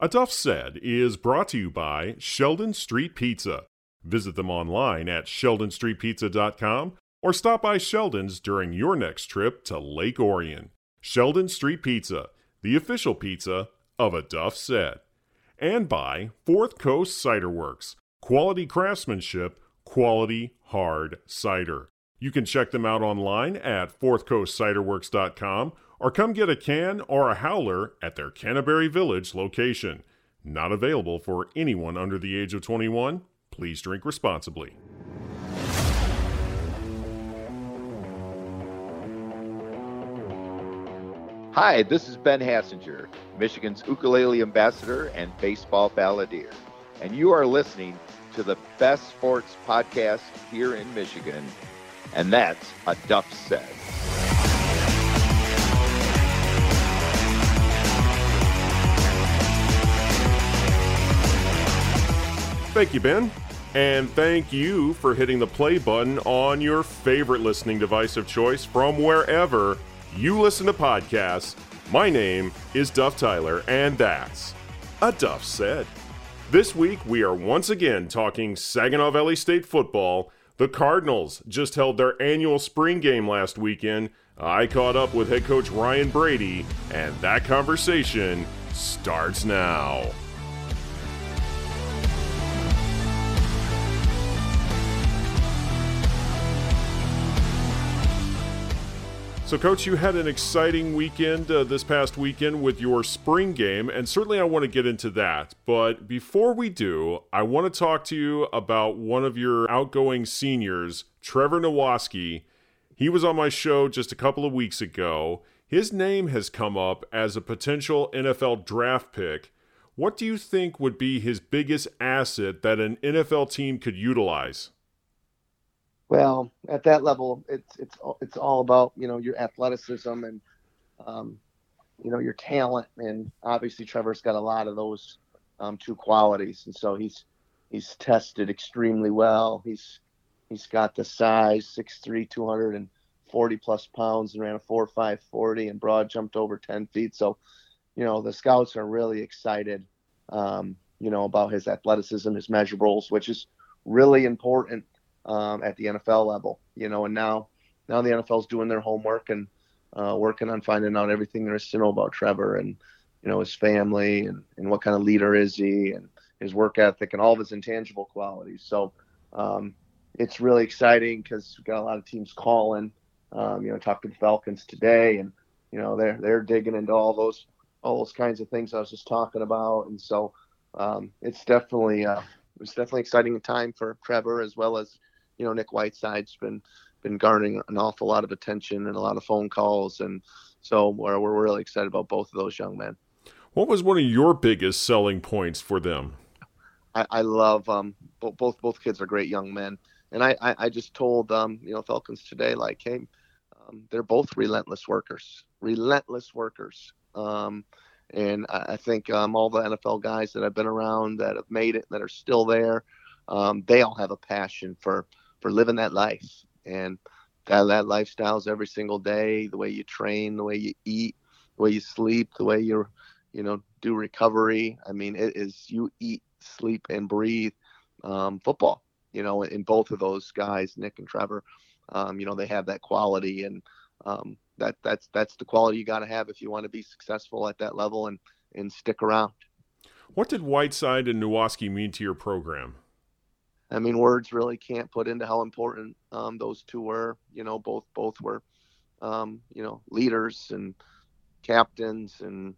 A Duff Said is brought to you by Sheldon Street Pizza. Visit them online at sheldonstreetpizza.com or stop by Sheldon's during your next trip to Lake Orion. Sheldon Street Pizza, the official pizza of A Duff Said. And by Fourth Coast Cider Works, quality craftsmanship, quality hard cider. You can check them out online at fourthcoastciderworks.com or come get a can or a growler at their Canterbury Village location. Not available for anyone under the age of 21. Please drink responsibly. Hi, this is Ben Hassinger, Michigan's ukulele ambassador and baseball balladeer. And you are listening to the best sports podcast here in Michigan, and that's A Duff Said. Thank you, Ben. And thank you for hitting the play button on your favorite listening device of choice from wherever you listen to podcasts. My name is Duff Tyler, and that's A Duff Said. This week, we are once again talking Saginaw Valley State football. The Cardinals just held their annual spring game last weekend. I caught up with head coach Ryan Brady, and that conversation starts now. So, Coach, you had an exciting weekend uh, this past weekend with your spring game, and certainly I want to get into that. But before we do, I want to talk to you about one of your outgoing seniors, Trevor Nowaske. He was on my show just a couple of weeks ago. His name has come up as a potential NFL draft pick. What do you think would be his biggest asset that an NFL team could utilize? Well, at that level, it's it's it's all about you know your athleticism and um, you know your talent, and obviously Trevor's got a lot of those um, two qualities, and so he's he's tested extremely well. He's he's got the size, 6'3", 240 plus pounds, and ran a four five forty, and broad jumped over ten feet. So, you know the scouts are really excited, um, you know, about his athleticism, his measurables, which is really important um, at the NFL level, you know, and now now the NFL is doing their homework and uh, working on finding out everything there is to know about Trevor and you know his family and, and what kind of leader is he and his work ethic and all of his intangible qualities. So um, it's really exciting because we've got a lot of teams calling. Um, you know, talked to the Falcons today, and you know they're they're digging into all those all those kinds of things I was just talking about, and so um, it's definitely uh, it's definitely exciting time for Trevor as well as you know Nick Whiteside's been been garnering an awful lot of attention and a lot of phone calls, and so we're we're really excited about both of those young men. What was one of your biggest selling points for them? I, I love um, both both kids are great young men, and I I, I just told um, you know Falcons today like hey, um, they're both relentless workers, relentless workers. Um, and I, I think um, all the NFL guys that I've been around that have made it, that are still there, um, they all have a passion for for living that life. And that that lifestyles every single day the way you train the way you eat the way you sleep the way you you know do recovery. I mean it is you eat sleep and breathe um, football you know in both of those guys nick and trevor. Um, you know they have that quality and um, that that's that's the quality you got to have if you want to be successful at that level and and stick around. What did whiteside and Nowaske mean to your program I mean, words really can't put into how important um, those two were. You know, both both were, um, you know, leaders and captains, and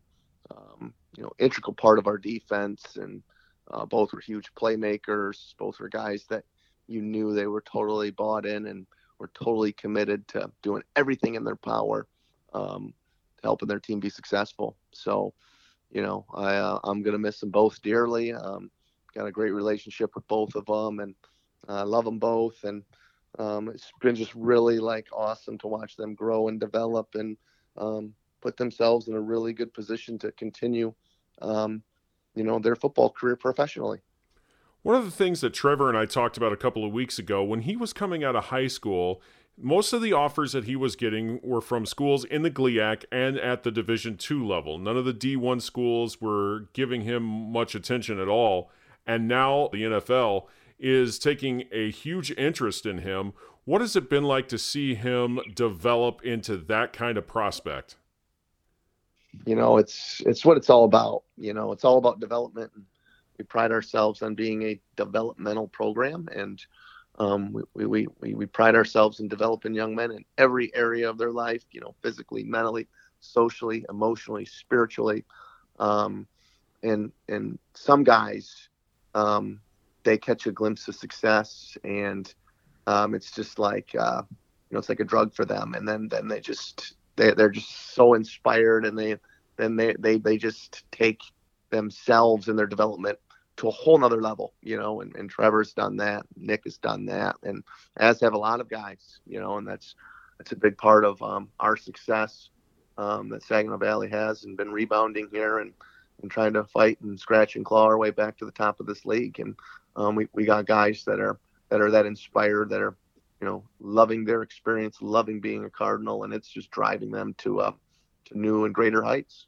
um, you know, integral part of our defense. And uh, both were huge playmakers. Both were guys that you knew they were totally bought in and were totally committed to doing everything in their power um, to helping their team be successful. So, you know, I uh, I'm gonna miss them both dearly. Um, got a great relationship with both of them and I uh, love them both. And um, it's been just really like awesome to watch them grow and develop and um, put themselves in a really good position to continue, um, you know, their football career professionally. One of the things that Trevor and I talked about a couple of weeks ago when he was coming out of high school, most of the offers that he was getting were from schools in the GLIAC and at the Division two level. None of the D1 schools were giving him much attention at all. And now the NFL is taking a huge interest in him. What has it been like to see him develop into that kind of prospect? You know, it's it's what it's all about. You know, it's all about development. We pride ourselves on being a developmental program, and um, we, we, we, we pride ourselves in developing young men in every area of their life. You know, physically, mentally, socially, emotionally, spiritually, um, and and some guys um, they catch a glimpse of success and um, it's just like uh, you know it's like a drug for them. And then then they just they, they're just so inspired and they then they, they they just take themselves and their development to a whole nother level you know and, and trevor's done that nick has done that and as have a lot of guys you know and that's that's a big part of um, our success um, that saginaw valley has and been rebounding here and and trying to fight and scratch and claw our way back to the top of this league. And um, we, we got guys that are that are that inspired, that are you know loving their experience, loving being a Cardinal, and it's just driving them to uh, to new and greater heights.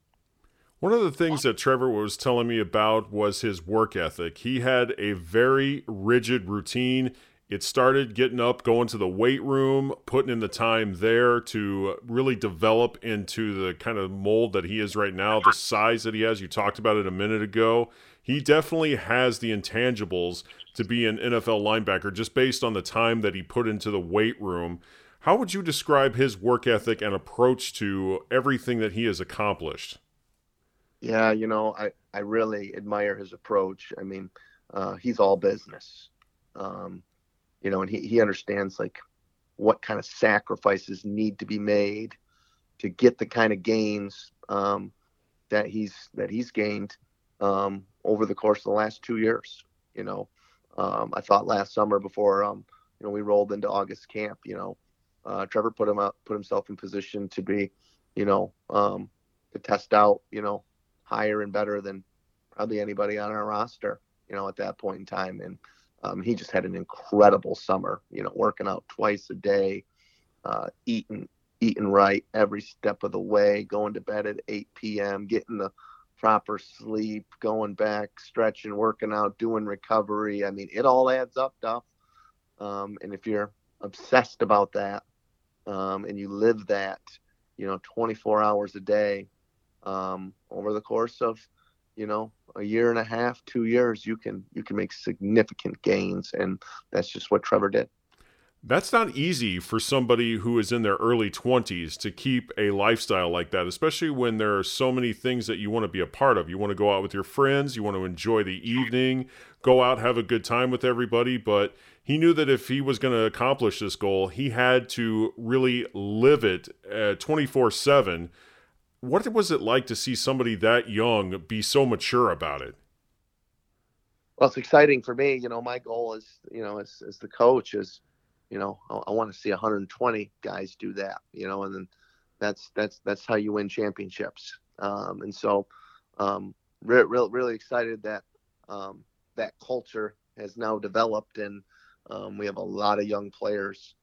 One of the things that Trevor was telling me about was his work ethic. He had a very rigid routine. It started getting up, going to the weight room, putting in the time there to really develop into the kind of mold that he is right now, the size that he has. You talked about it a minute ago. He definitely has the intangibles to be an NFL linebacker just based on the time that he put into the weight room. How would you describe his work ethic and approach to everything that he has accomplished? Yeah, you know, I, I really admire his approach. I mean, uh, he's all business. Um, you know, and he, he understands like what kind of sacrifices need to be made to get the kind of gains um, that he's that he's gained um, over the course of the last two years. You know, um, I thought last summer before um, you know we rolled into August camp, you know, uh, Trevor put him up, put himself in position to be, you know, um, to test out, you know, higher and better than probably anybody on our roster, you know, at that point in time, and um, he just had an incredible summer, you know, working out twice a day, uh, eating eating right every step of the way, going to bed at 8 p.m., getting the proper sleep, going back, stretching, working out, doing recovery. I mean, it all adds up, Duff. Um, and if you're obsessed about that um, and you live that, you know, 24 hours a day um, over the course of, you know, a year and a half, two years, you can you can make significant gains, and that's just what Trevor did. That's not easy for somebody who is in their early 20s to keep a lifestyle like that, especially when there are so many things that you want to be a part of. You want to go out with your friends, you want to enjoy the evening, go out, have a good time with everybody. But he knew that if he was going to accomplish this goal, he had to really live it 24 uh, 7 what was it like to see somebody that young be so mature about it? Well, it's exciting for me. You know, my goal is, you know, as, as the coach is, you know, I, I want to see 120 guys do that, you know, and then that's, that's, that's how you win championships. Um, and so, um, re- re- really excited that, um, that culture has now developed and, um, we have a lot of young players,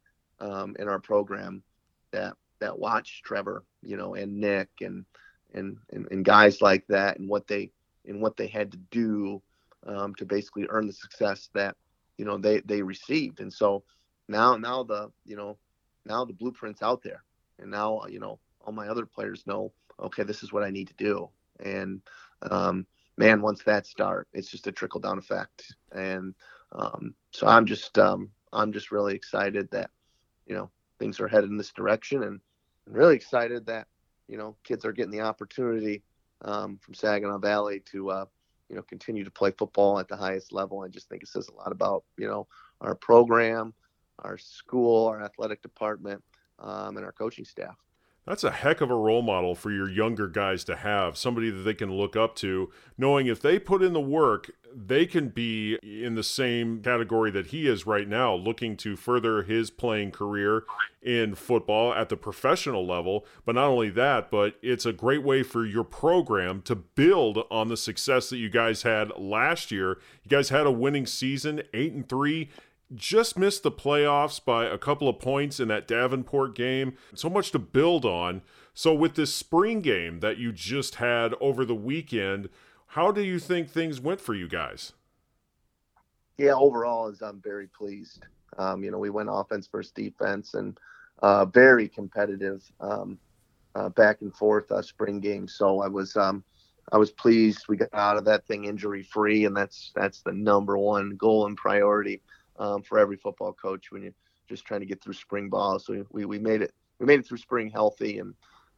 um, in our program that that watch Trevor, you know, and Nick and and and, and guys like that, and what they and what they had to do um, to basically earn the success that you know they they received. And so now now the you know now the blueprint's out there, and now you know all my other players know okay this is what I need to do. And um, man, once that start, it's just a trickle down effect. And um, so I'm just um, I'm just really excited that you know things are headed in this direction and really excited that you know kids are getting the opportunity um, from Saginaw Valley to uh, you know continue to play football at the highest level. I just think it says a lot about you know our program, our school, our athletic department, um, and our coaching staff. That's a heck of a role model for your younger guys to have, somebody that they can look up to, knowing if they put in the work, they can be in the same category that he is right now, looking to further his playing career in football at the professional level. But not only that, but it's a great way for your program to build on the success that you guys had last year. You guys had a winning season, eight and three just missed the playoffs by a couple of points in that Davenport game. So much to build on. So, with this spring game that you just had over the weekend, how do you think things went for you guys? Yeah, overall, is I'm very pleased. Um, you know, we went offense versus defense and uh, very competitive um, uh, back and forth uh, spring game. So I was um, I was pleased we got out of that thing injury free, and that's that's the number one goal and priority um, for every football coach when you're just trying to get through spring ball. So we, we made it we made it through spring healthy and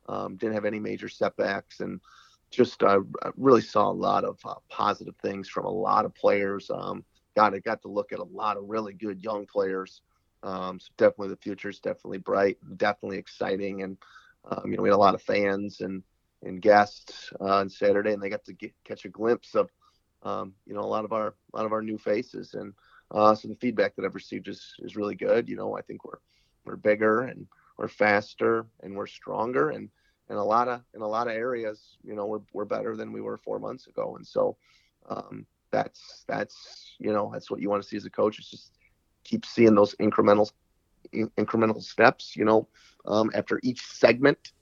um, didn't have any major setbacks and just uh, really saw a lot of uh, positive things from a lot of players. Um, got I got to look at a lot of really good young players. Um, so definitely the future is definitely bright, definitely exciting, and um, you know we had a lot of fans and and guests uh, on Saturday, and they got to get, catch a glimpse of um, you know a lot of our a lot of our new faces, and uh, so the feedback that I've received is is really good. You know, I think we're we're bigger and we're faster and we're stronger, and in a lot of in a lot of areas, you know, we're we're better than we were four months ago, and so um, that's that's you know that's what you want to see as a coach is just keep seeing those incremental incremental steps. You know, um, after each segment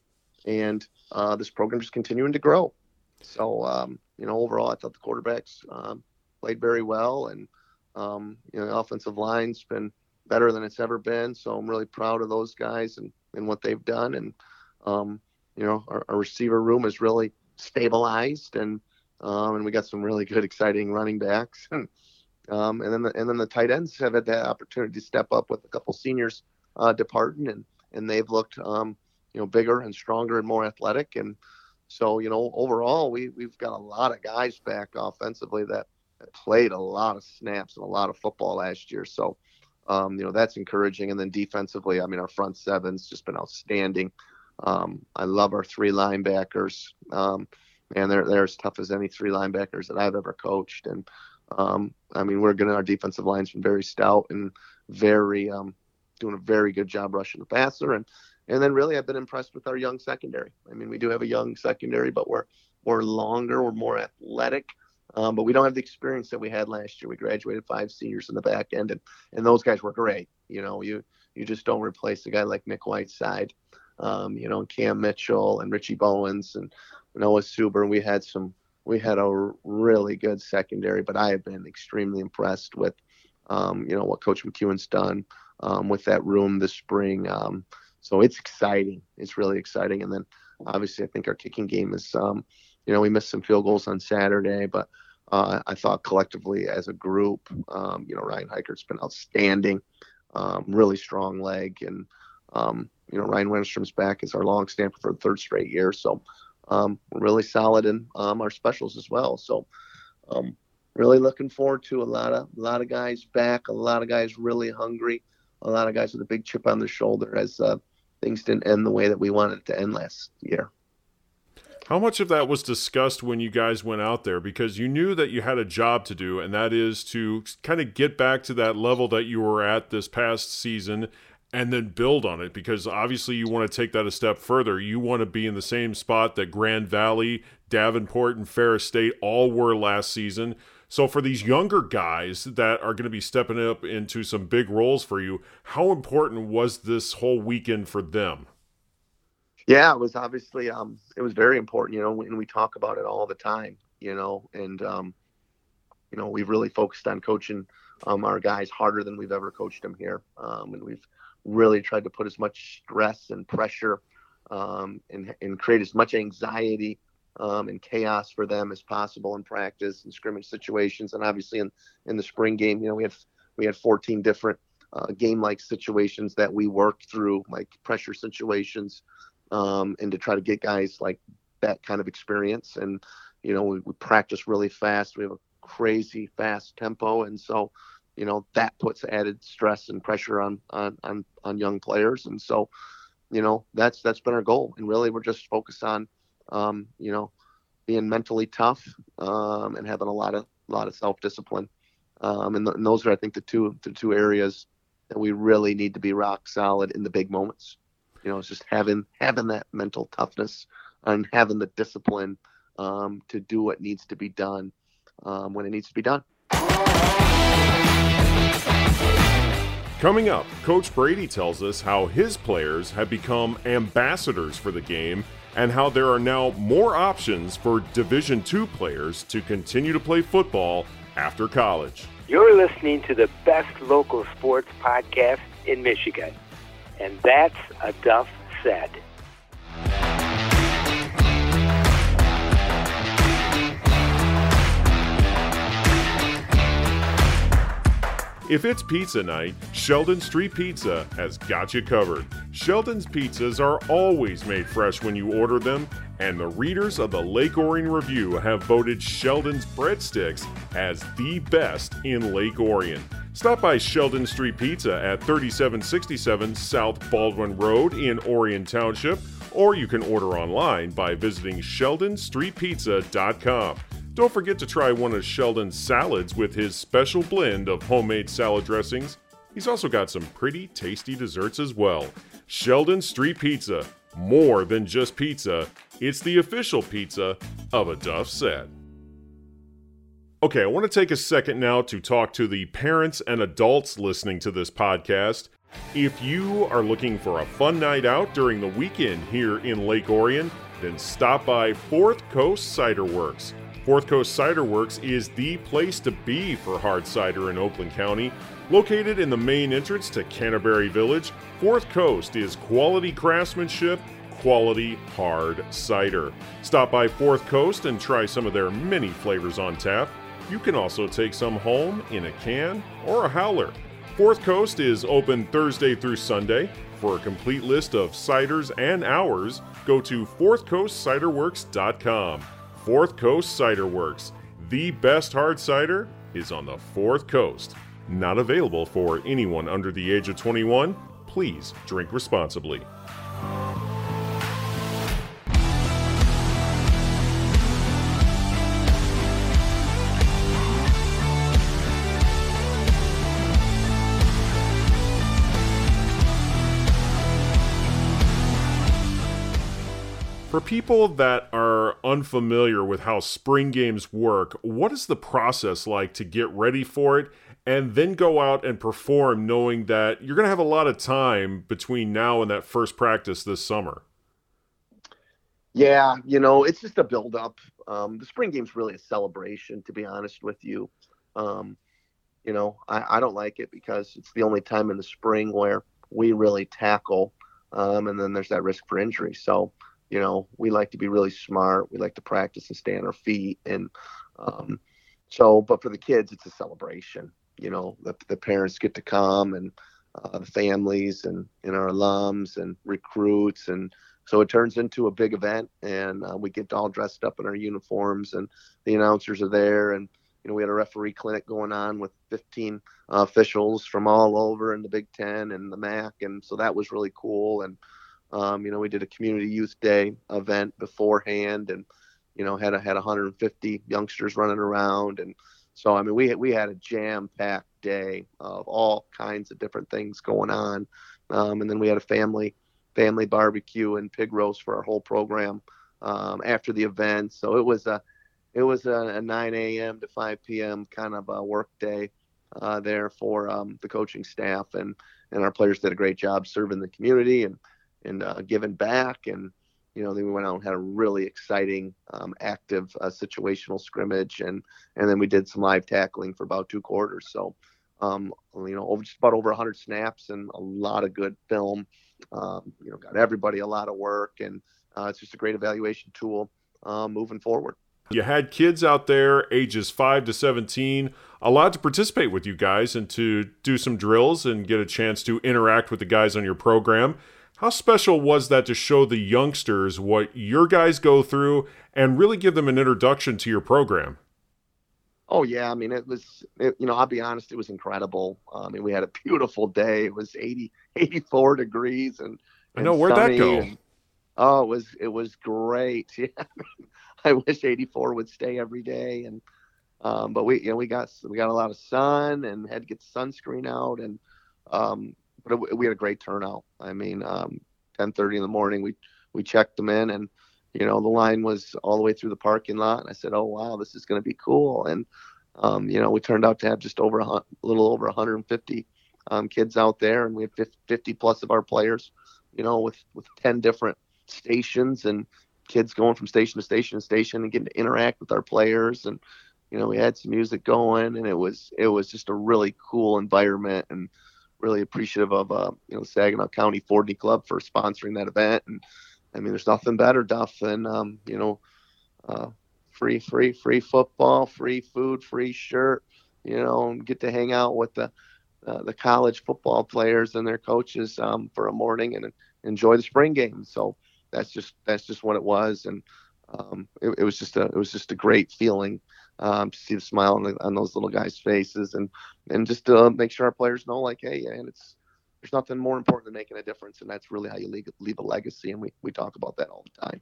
and uh, this program just continuing to grow. So, um, you know, overall, I thought the quarterbacks um, played very well, and um, you know, the offensive line's been better than it's ever been. So I'm really proud of those guys and, and what they've done. And um, you know, our, our, receiver room is really stabilized, and um, and we got some really good, exciting running backs. and um, and then the, and then the tight ends have had that opportunity to step up with a couple seniors uh, departing, and and they've looked um, you know, bigger and stronger and more athletic. And so, you know, overall, we we've got a lot of guys back offensively that, that played a lot of snaps and a lot of football last year. So, um, you know, that's encouraging. And then defensively, I mean, our front seven's just been outstanding. Um, I love our three linebackers. Um, and they're they're as tough as any three linebackers that I've ever coached. And um, I mean, we're getting our defensive line's been very stout and very um, doing a very good job rushing the passer. And and then really, I've been impressed with our young secondary. I mean, we do have a young secondary, but we're we're longer, we're more athletic, um, but we don't have the experience that we had last year. We graduated five seniors in the back end, and and those guys were great. You know, you you just don't replace a guy like Nick Whiteside, um, you know, Cam Mitchell and Richie Bowens and Noah Suber. We had some we had a really good secondary, but I have been extremely impressed with, um, you know, what Coach McEwen's done um, with that room this spring. Um, so it's exciting. It's really exciting. And then obviously, I think our kicking game is, um, you know, we missed some field goals on Saturday, but uh, I thought collectively as a group, um, you know, Ryan Heikert's been outstanding, um, really strong leg, and um, you know, Ryan Wenstrom's back as our long snapper for the third straight year. So um, we're really solid in um, our specials as well. So um, really looking forward to a lot of a lot of guys back, a lot of guys really hungry, a lot of guys with a big chip on their shoulder as uh, things didn't end the way that we wanted to end last year. How much of that was discussed when you guys went out there? Because you knew that you had a job to do, and that is to kind of get back to that level that you were at this past season and then build on it. Because obviously, you want to take that a step further. You want to be in the same spot that Grand Valley, Davenport, and Ferris State all were last season. So for these younger guys that are going to be stepping up into some big roles for you, how important was this whole weekend for them? Yeah, it was obviously um, it was very important, you know, and we talk about it all the time, you know, and um, you know we've really focused on coaching um, our guys harder than we've ever coached them here, um, and we've really tried to put as much stress and pressure um, and, and create as much anxiety um, and chaos for them as possible in practice and scrimmage situations. And obviously, in in the spring game, you know, we had we had 14 different uh, game-like situations that we worked through, like pressure situations, um, and to try to get guys like that kind of experience. And you know, we, we practice really fast. We have a crazy fast tempo, and so you know that puts added stress and pressure on on on, on young players. And so, you know, that's that's been our goal. And really, we're just focused on um, you know, being mentally tough um, and having a lot of a lot of self discipline. Um, and, th- and, those are, I think, the two the two areas that we really need to be rock solid in the big moments. You know, it's just having having that mental toughness and having the discipline um, to do what needs to be done um, when it needs to be done. Coming up, Coach Brady tells us how his players have become ambassadors for the game and how there are now more options for Division II players to continue to play football after college. You're listening to the best local sports podcast in Michigan, and that's a Duff Said. If it's pizza night, Sheldon Street Pizza has got you covered. Sheldon's pizzas are always made fresh when you order them, and the readers of the Lake Orion Review have voted Sheldon's breadsticks as the best in Lake Orion. Stop by Sheldon Street Pizza at 3767 South Baldwin Road in Orion Township, or you can order online by visiting sheldonstreetpizza.com. Don't forget to try one of Sheldon's salads with his special blend of homemade salad dressings. He's also got some pretty tasty desserts as well. Sheldon Street Pizza. More than just pizza, it's the official pizza of a Duff Said. Okay, I want to take a second now to talk to the parents and adults listening to this podcast. If you are looking for a fun night out during the weekend here in Lake Orion, then stop by Fourth Coast Cider Works. Fourth Coast Cider Works is the place to be for hard cider in Oakland County. Located in the main entrance to Canterbury Village, Fourth Coast is quality craftsmanship, quality hard cider. Stop by Fourth Coast and try some of their many flavors on tap. You can also take some home in a can or a growler. Fourth Coast is open Thursday through Sunday. For a complete list of ciders and hours, go to fourthcoastciderworks.com. Fourth Coast Cider Works. The best hard cider is on the Fourth Coast. Not available for anyone under the age of 21. Please drink responsibly. For people that are unfamiliar with how spring games work, what is the process like to get ready for it and then go out and perform knowing that you're going to have a lot of time between now and that first practice this summer? Yeah, you know, it's just a build up. Um, the spring game's really a celebration, to be honest with you. Um, you know, I, I, don't like it because it's the only time in the spring where we really tackle, um, and then there's that risk for injury. So, you know, we like to be really smart. We like to practice and stay on our feet. And um, so, but for the kids, it's a celebration. You know, the, the parents get to come and uh, the families and, and our alums and recruits. And so it turns into a big event and uh, we get all dressed up in our uniforms and the announcers are there. And, you know, we had a referee clinic going on with 15 uh, officials from all over in the Big Ten and the MAC. And so that was really cool. And, um, you know, we did a community youth day event beforehand, and you know had a, had 150 youngsters running around, and so I mean we we had a jam packed day of all kinds of different things going on, um, and then we had a family family barbecue and pig roast for our whole program um, after the event. So it was a it was a, a 9 a.m. to 5 p.m. kind of a work day uh, there for um, the coaching staff, and and our players did a great job serving the community and and uh, giving back. And you know, then we went out and had a really exciting, um, active uh, situational scrimmage, and and then we did some live tackling for about two quarters. So, um, you know, over just about over 100 snaps and a lot of good film. Um, you know, got everybody a lot of work, and uh, it's just a great evaluation tool uh, moving forward. You had kids out there, ages 5 to 17, allowed to participate with you guys and to do some drills and get a chance to interact with the guys on your program. How special was that to show the youngsters what your guys go through and really give them an introduction to your program? Oh yeah, I mean it was, it, you know, I'll be honest, it was incredible. I mean, we had a beautiful day. It was 80, 84 degrees, and, and I know where'd that go. And, oh, it was it was great. Yeah, I wish 84 would stay every day, and um, but we you know we got we got a lot of sun and had to get sunscreen out, and um, but it, we had a great turnout. I mean, um, 10:30 in the morning, we we checked them in, and you know the line was all the way through the parking lot. And I said, "Oh wow, this is going to be cool." And um, you know, we turned out to have just over a, a little over 150 um, kids out there, and we had 50 plus of our players, you know, with with 10 different stations and kids going from station to station to station and getting to interact with our players and you know we had some music going and it was it was just a really cool environment and really appreciative of uh, you know Saginaw County 40 Club for sponsoring that event. And I mean there's nothing better Duff than um, you know uh, free free free football free food free shirt you know and get to hang out with the uh, the college football players and their coaches um, for a morning and enjoy the spring game. So that's just that's just what it was, and um, it, it, was just a it was just a great feeling um, to see the smile on, the, on, those little guys' faces, and and just to make sure our players know, like, hey, and it's there's nothing more important than making a difference, and that's really how you leave, leave a legacy, and we we talk about that all the time.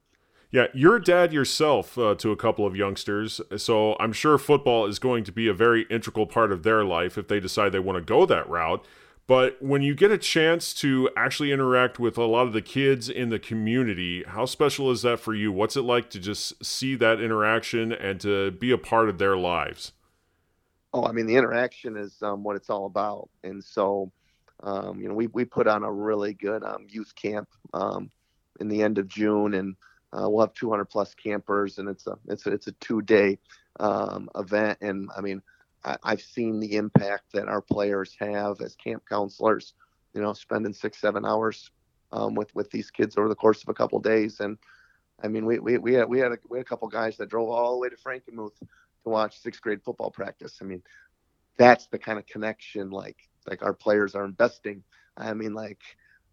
Yeah, you're a dad yourself uh, to a couple of youngsters, so I'm sure football is going to be a very integral part of their life if they decide they want to go that route. But when you get a chance to actually interact with a lot of the kids in the community, how special is that for you? What's it like to just see that interaction and to be a part of their lives? Oh, I mean, the interaction is um, what it's all about. And so, um, you know, we, we put on a really good um, youth camp um, in the end of June, and uh, we'll have 200 plus campers, and it's a it's a, it's a two day um, event. And I mean, I, have seen the impact that our players have as camp counselors. You know, spending six, seven hours um, with with these kids over the course of a couple of days, and I mean, we we we had we had a, we had a couple guys that drove all the way to Frankenmuth to watch sixth grade football practice. I mean, that's the kind of connection like like our players are investing. I mean, like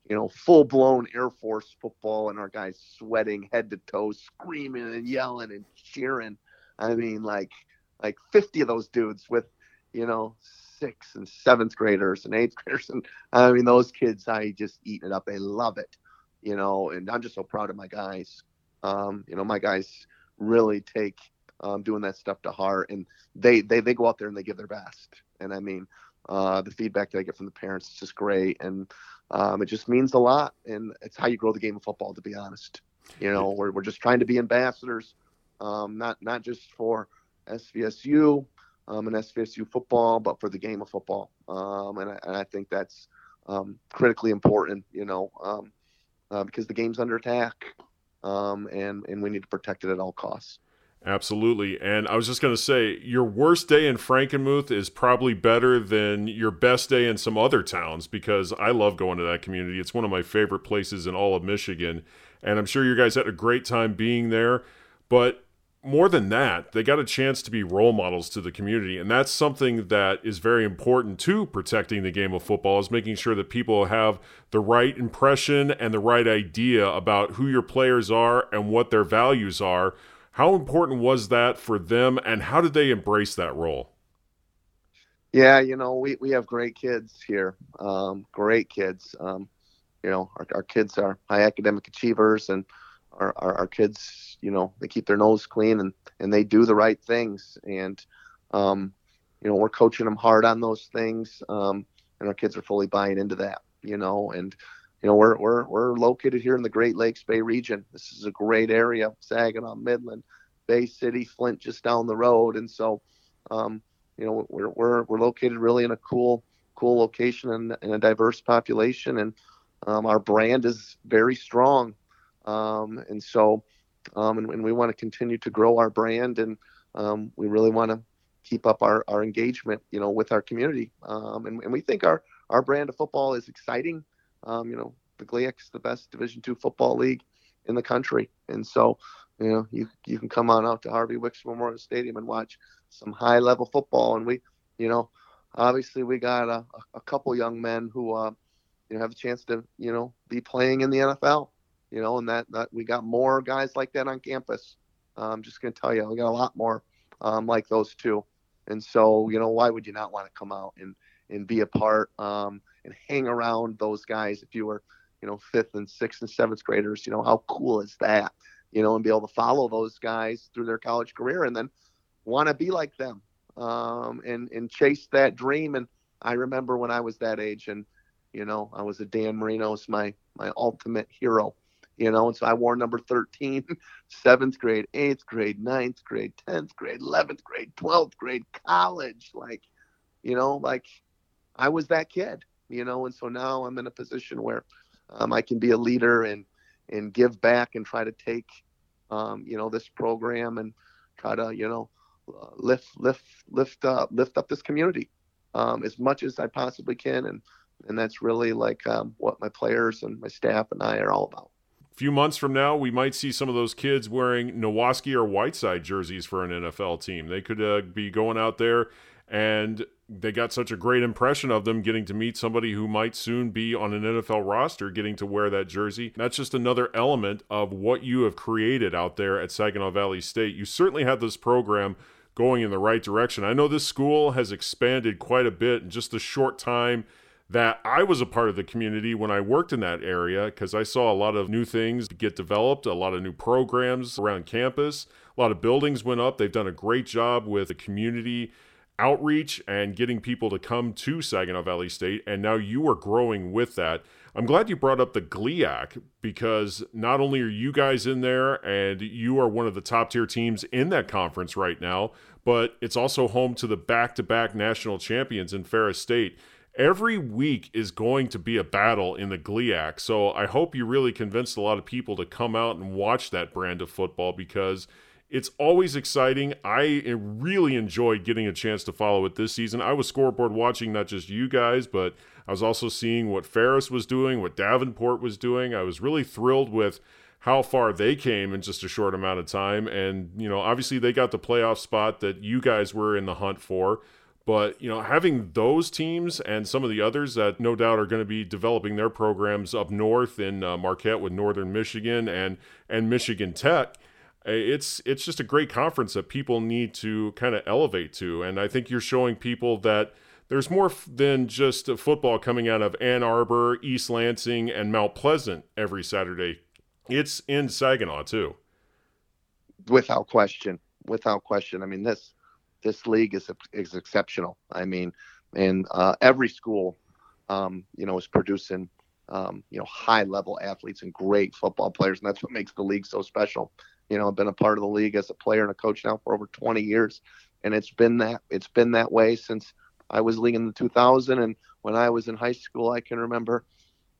you know, full blown Air Force football, and our guys sweating head to toe, screaming and yelling and cheering. I mean, like like 50 of those dudes with, you know, sixth and seventh graders and eighth graders. And I mean, those kids, I just eat it up. They love it, you know, and I'm just so proud of my guys. Um, you know, my guys really take um, doing that stuff to heart and they, they, they go out there and they give their best. And I mean, uh, the feedback that I get from the parents is just great. And um, it just means a lot. And it's how you grow the game of football, to be honest. You know, we're, we're just trying to be ambassadors, um, not, not just for, SVSU um, and SVSU football, but for the game of football. Um, and, I, and, I, think that's um, critically important, you know, um, uh, because the game's under attack um, and, and we need to protect it at all costs. Absolutely. And I was just going to say, your worst day in Frankenmuth is probably better than your best day in some other towns because I love going to that community. It's one of my favorite places in all of Michigan. And I'm sure you guys had a great time being there. But more than that, they got a chance to be role models to the community. And that's something that is very important to protecting the game of football is making sure that people have the right impression and the right idea about who your players are and what their values are. How important was that for them and how did they embrace that role? Yeah, you know, we, we have great kids here. Um, great kids. Um, you know, our, our kids are high academic achievers and our, our, our, kids, you know, they keep their nose clean and, and they do the right things. And, um, you know, we're coaching them hard on those things. Um, and our kids are fully buying into that, you know, and, you know, we're, we're, we're located here in the Great Lakes Bay region. This is a great area, Saginaw, Midland, Bay City, Flint, just down the road. And so, um, you know, we're, we're, we're located really in a cool, cool location and, and a diverse population. And, um, our brand is very strong um, and so, um, and, and, we want to continue to grow our brand, and um, we really want to keep up our, our engagement, you know, with our community. Um, and, and, we think our, our brand of football is exciting. Um, you know, the GLIAC's the best Division two football league in the country, and so, you know, you you can come on out to Harvey Wickes Memorial Stadium and watch some high level football. And we, you know, obviously we got a, a couple young men who, uh, you know, have a chance to, you know, be playing in the NFL you know, and that, that we got more guys like that on campus. I'm just going to tell you, we got a lot more um, like those two. And so, you know, why would you not want to come out and, and be a part um, and hang around those guys if you were, you know, fifth and sixth and seventh graders? You know, how cool is that? You know, and be able to follow those guys through their college career and then want to be like them um, and, and chase that dream. And I remember when I was that age and, you know, I was a Dan Marino's my, my ultimate hero you know, and so I wore number 13, seventh grade, eighth grade, ninth grade, 10th grade, 11th grade, 12th grade, college. Like, you know, like I was that kid. you know, and so now I'm in a position where um, I can be a leader and and give back and try to take, um, you know, this program and try to, you know, uh, lift lift lift up lift up this community um, as much as I possibly can, and and that's really like um, what my players and my staff and I are all about. Few months from now, we might see some of those kids wearing Nowaske or Whiteside jerseys for an NFL team. They could uh, be going out there and they got such a great impression of them getting to meet somebody who might soon be on an NFL roster getting to wear that jersey. That's just another element of what you have created out there at Saginaw Valley State. You certainly have this program going in the right direction. I know this school has expanded quite a bit in just a short time that I was a part of the community when I worked in that area because I saw a lot of new things get developed, a lot of new programs around campus, a lot of buildings went up. They've done a great job with the community outreach and getting people to come to Saginaw Valley State. And now you are growing with that. I'm glad you brought up the GLIAC because not only are you guys in there and you are one of the top tier teams in that conference right now, but it's also home to the back to back national champions in Ferris State. Every week is going to be a battle in the GLIAC. So I hope you really convinced a lot of people to come out and watch that brand of football because it's always exciting. I eh, really enjoyed getting a chance to follow it this season. I was scoreboard watching not just you guys, but I was also seeing what Ferris was doing, what Davenport was doing. I was really thrilled with how far they came in just a short amount of time. And, you know, obviously they got the playoff spot that you guys were in the hunt for. But, you know, having those teams and some of the others that no doubt are going to be developing their programs up north in uh, Marquette with Northern Michigan and, and Michigan Tech – it's it's just a great conference that people need to kind of elevate to. And i think you're showing people that there's more than just football coming out of ann arbor east lansing and mount pleasant every saturday. It's in saginaw too. Without question. Without question. I mean this this league is is exceptional i mean and uh, every school um, you know is producing um, you know high level athletes and great football players and that's what makes the league so special you know, I've been a part of the league as a player and a coach now for over 20 years, and it's been that it's been that way since I was league in the 2000. And when I was in high school, I can remember,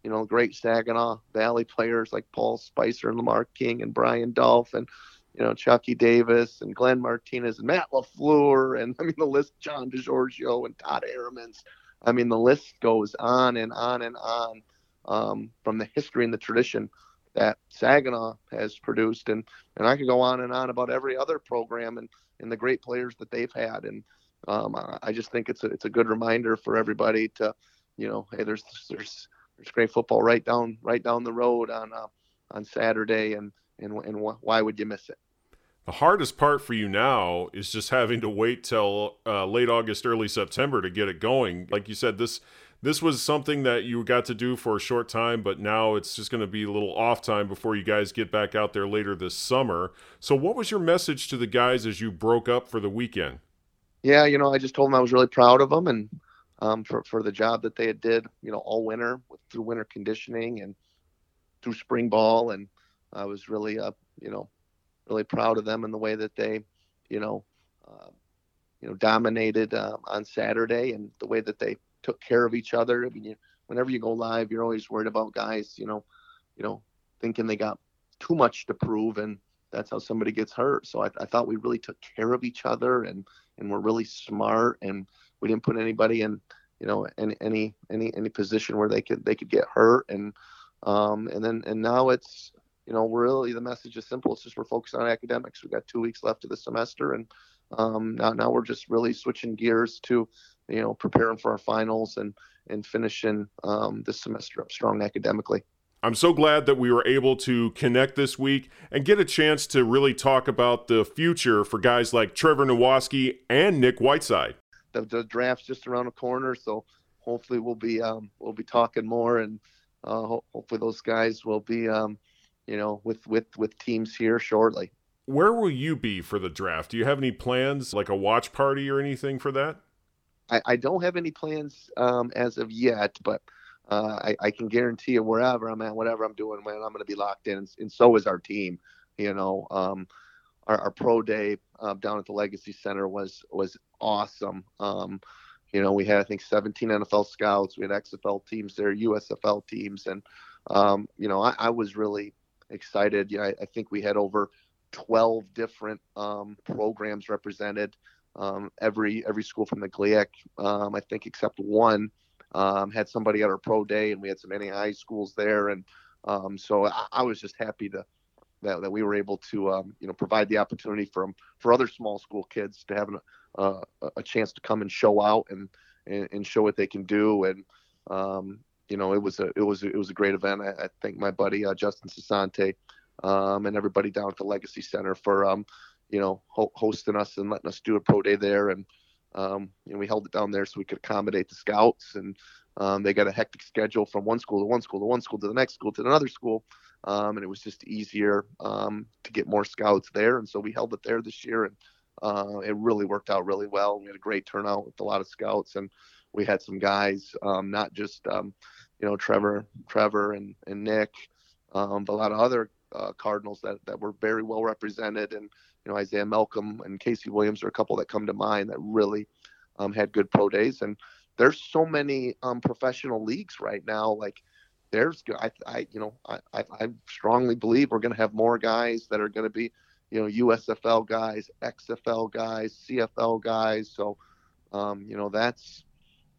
you know, great Saginaw Valley players like Paul Spicer and Lamar King and Brian Dolph and you know Chucky Davis and Glenn Martinez and Matt Lafleur and I mean the list John DiGiorgio and Todd Herremans. I mean the list goes on and on and on um, from the history and the tradition that Saginaw has produced, and and I could go on and on about every other program and and the great players that they've had, and um, I just think it's a it's a good reminder for everybody to, you know, hey, there's there's there's great football right down right down the road on uh, on Saturday, and and and why would you miss it? The hardest part for you now is just having to wait till uh, late August, early September to get it going. Like you said, this this was something that you got to do for a short time, but now it's just going to be a little off time before you guys get back out there later this summer. So, what was your message to the guys as you broke up for the weekend? Yeah, you know, I just told them I was really proud of them and um, for for the job that they had did, you know, all winter with, through winter conditioning and through spring ball, and I was really, uh, you know, really proud of them and the way that they, you know, uh, you know, dominated uh, on Saturday and the way that they took care of each other. I mean, you, whenever you go live, you're always worried about guys, you know, you know, thinking they got too much to prove, and that's how somebody gets hurt. So I, I thought we really took care of each other, and and we're really smart, and we didn't put anybody in, you know, any any any any position where they could they could get hurt, and um and then and now it's you know really the message is simple. It's just we're focused on academics. We've got two weeks left of the semester, and um, now now we're just really switching gears to you know, preparing for our finals and and finishing um, this semester up strong academically. I'm so glad that we were able to connect this week and get a chance to really talk about the future for guys like Trevor Nowaske and Nick Whiteside. The, the, draft's just around the corner, so hopefully we'll be um, we'll be talking more, and uh, ho- hopefully those guys will be um, you know with with with teams here shortly. Where will you be for the draft? Do you have any plans, like a watch party or anything for that? I, I don't have any plans um, as of yet, but uh, I, I, can guarantee you wherever I'm at, whatever I'm doing, man, I'm going to be locked in, and, and, so is our team. You know, um, our, our, pro day uh, down at the Legacy Center was was awesome. Um, you know, we had I think 17 NFL scouts, we had XFL teams there, USFL teams, and um, you know, I, I, was really excited. You know, I, I, think we had over 12 different um, programs represented. Um, every every school from the GLIAC, um, I think, except one, um, had somebody at our pro day, and we had some NAI schools there, and um, so I, I, was just happy to that, that we were able to um, you know provide the opportunity for for other small school kids to have an, uh, a chance to come and show out and, and, and show what they can do and um, you know it was a it was it was a great event. I, I thank my buddy uh, Justin Sasante um, and everybody down at the Legacy Center for um, you know ho- hosting us and letting us do a pro day there and um, you know, we held it down there so we could accommodate the scouts, and um, they got a hectic schedule from one school to one school to one school to the next school to another school, um, and it was just easier um, to get more scouts there, and so we held it there this year, and uh, it really worked out really well. We had a great turnout with a lot of scouts, and we had some guys, um, not just um, you know Trevor, Trevor and and Nick, but a lot of other uh, Cardinals that that were very well represented and you know Isaiah Malcolm and Casey Williams are a couple that come to mind that really um, had good pro days. And there's so many um, professional leagues right now. Like there's, I, I you know, I, I strongly believe we're going to have more guys that are going to be, you know, USFL guys, XFL guys, CFL guys. So, um, you know, that's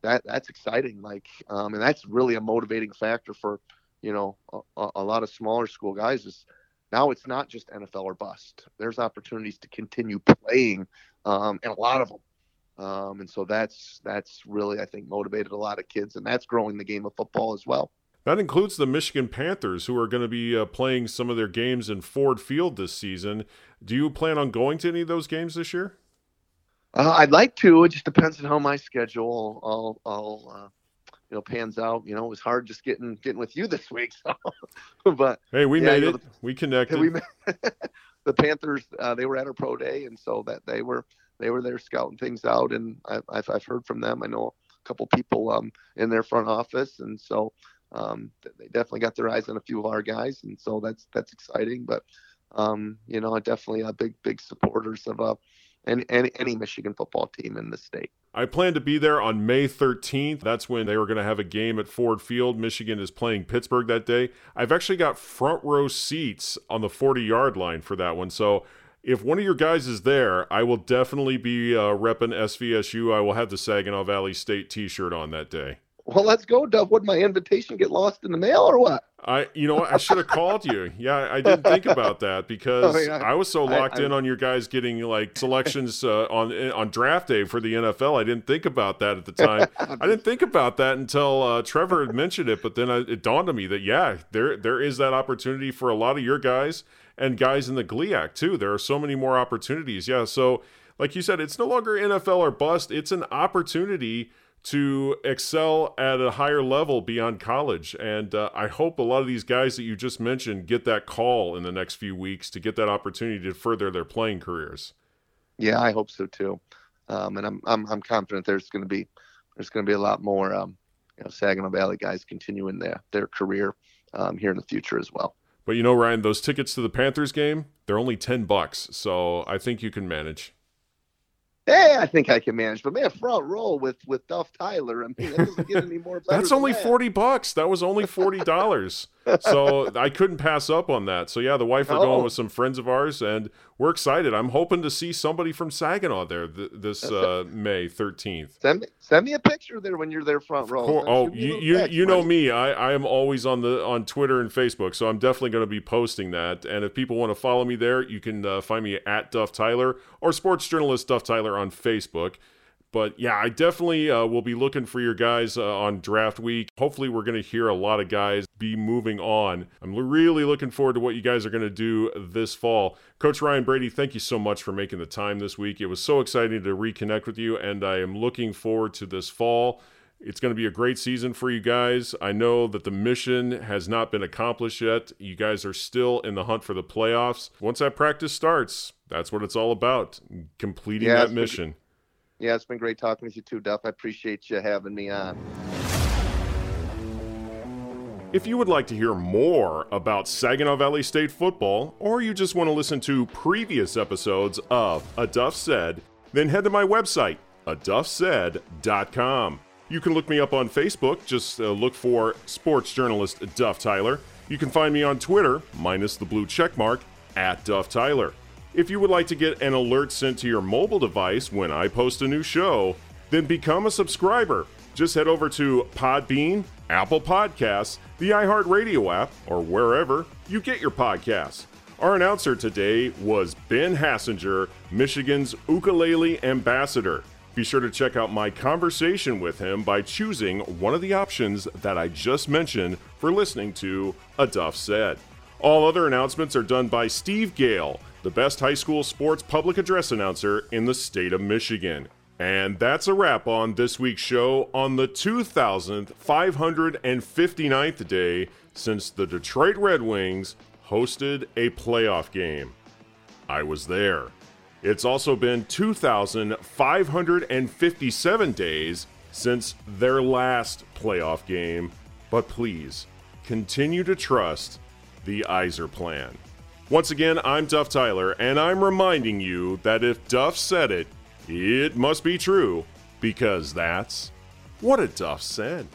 that that's exciting. Like, um, and that's really a motivating factor for, you know, a, a lot of smaller school guys is now it's not just NFL or bust. There's opportunities to continue playing, um, and a lot of them. Um, and so that's that's really I think motivated a lot of kids, and that's growing the game of football as well. That includes the Michigan Panthers, who are going to be uh, playing some of their games in Ford Field this season. Do you plan on going to any of those games this year? Uh, I'd like to. It just depends on how my schedule I'll, I'll uh, you know pans out. You know, it was hard just getting getting with you this week. So, but hey, we yeah, made you know, it. The, we connected. We made, the Panthers uh, they were at our pro day, and so that they were they were there scouting things out, and I've I've, I've heard from them. I know a couple people um, in their front office, and so um, they definitely got their eyes on a few of our guys, and so that's that's exciting. But um, you know, definitely a big big supporters of uh, any, any any Michigan football team in the state. I plan to be there on May 13th. That's when they were going to have a game at Ford Field. Michigan is playing Pittsburgh that day. I've actually got front row seats on the 40 yard line for that one. So if one of your guys is there, I will definitely be uh, repping SVSU. I will have the Saginaw Valley State t shirt on that day. Well, let's go, Dub. Would my invitation get lost in the mail or what? I, you know, I should have called you. Yeah, I didn't think about that because oh, yeah. I was so locked I, in on your guys getting like selections uh, on on draft day for the NFL. I didn't think about that at the time. I didn't think about that until uh, Trevor had mentioned it. But then I, it dawned on me that yeah, there there is that opportunity for a lot of your guys and guys in the GLIAC too. There are so many more opportunities. Yeah, so like you said, it's no longer NFL or bust. It's an opportunity to excel at a higher level beyond college. And uh, I hope a lot of these guys that you just mentioned get that call in the next few weeks to get that opportunity to further their playing careers. Yeah, I hope so too. Um, and I'm, I'm, I'm confident there's going to be there's going to be a lot more um, you know Saginaw Valley guys continuing their their career um, here in the future as well. But you know, Ryan, those tickets to the Panthers game, they're only ten bucks, so I think you can manage hey, I think I can manage. But man, front row with with Duff Tyler. I mean, that doesn't get any more. That's only that. forty bucks. That was only forty dollars. so I couldn't pass up on that. So yeah, the wife are oh. going with some friends of ours, and we're excited. I'm hoping to see somebody from Saginaw there th- this uh, May 13th. Send me send me a picture there when you're there front row. Oh, you you, text, you know me. I, I am always on the on Twitter and Facebook, so I'm definitely going to be posting that. And if people want to follow me there, you can uh, find me at Duff Tyler or sports journalist Duff Tyler on Facebook. But yeah, I definitely uh, will be looking for your guys uh, on draft week. Hopefully, we're going to hear a lot of guys be moving on. I'm really looking forward to what you guys are going to do this fall. Coach Ryan Brady, thank you so much for making the time this week. It was so exciting to reconnect with you, and I am looking forward to this fall. It's going to be a great season for you guys. I know that the mission has not been accomplished yet. You guys are still in the hunt for the playoffs. Once that practice starts, that's what it's all about completing yeah, that mission. Yeah, it's been great talking with you too, Duff. I appreciate you having me on. If you would like to hear more about Saginaw Valley State football, or you just want to listen to previous episodes of A Duff Said, then head to my website, aduffsaid.com. You can look me up on Facebook. Just uh, look for sports journalist Duff Tyler. You can find me on Twitter, minus the blue check mark, at Duff Tyler. If you would like to get an alert sent to your mobile device when I post a new show, then become a subscriber. Just head over to Podbean, Apple Podcasts, the iHeartRadio app, or wherever you get your podcasts. Our announcer today was Ben Hassinger, Michigan's ukulele ambassador. Be sure to check out my conversation with him by choosing one of the options that I just mentioned for listening to A Duff Said. All other announcements are done by Steve Gale, the best high school sports public address announcer in the state of Michigan. And that's a wrap on this week's show on the 2,559th day since the Detroit Red Wings hosted a playoff game. I was there. It's also been 2,557 days since their last playoff game, but please continue to trust the Yzer plan. Once again, I'm Duff Tyler, and I'm reminding you that if Duff said it, it must be true, because that's what a Duff said.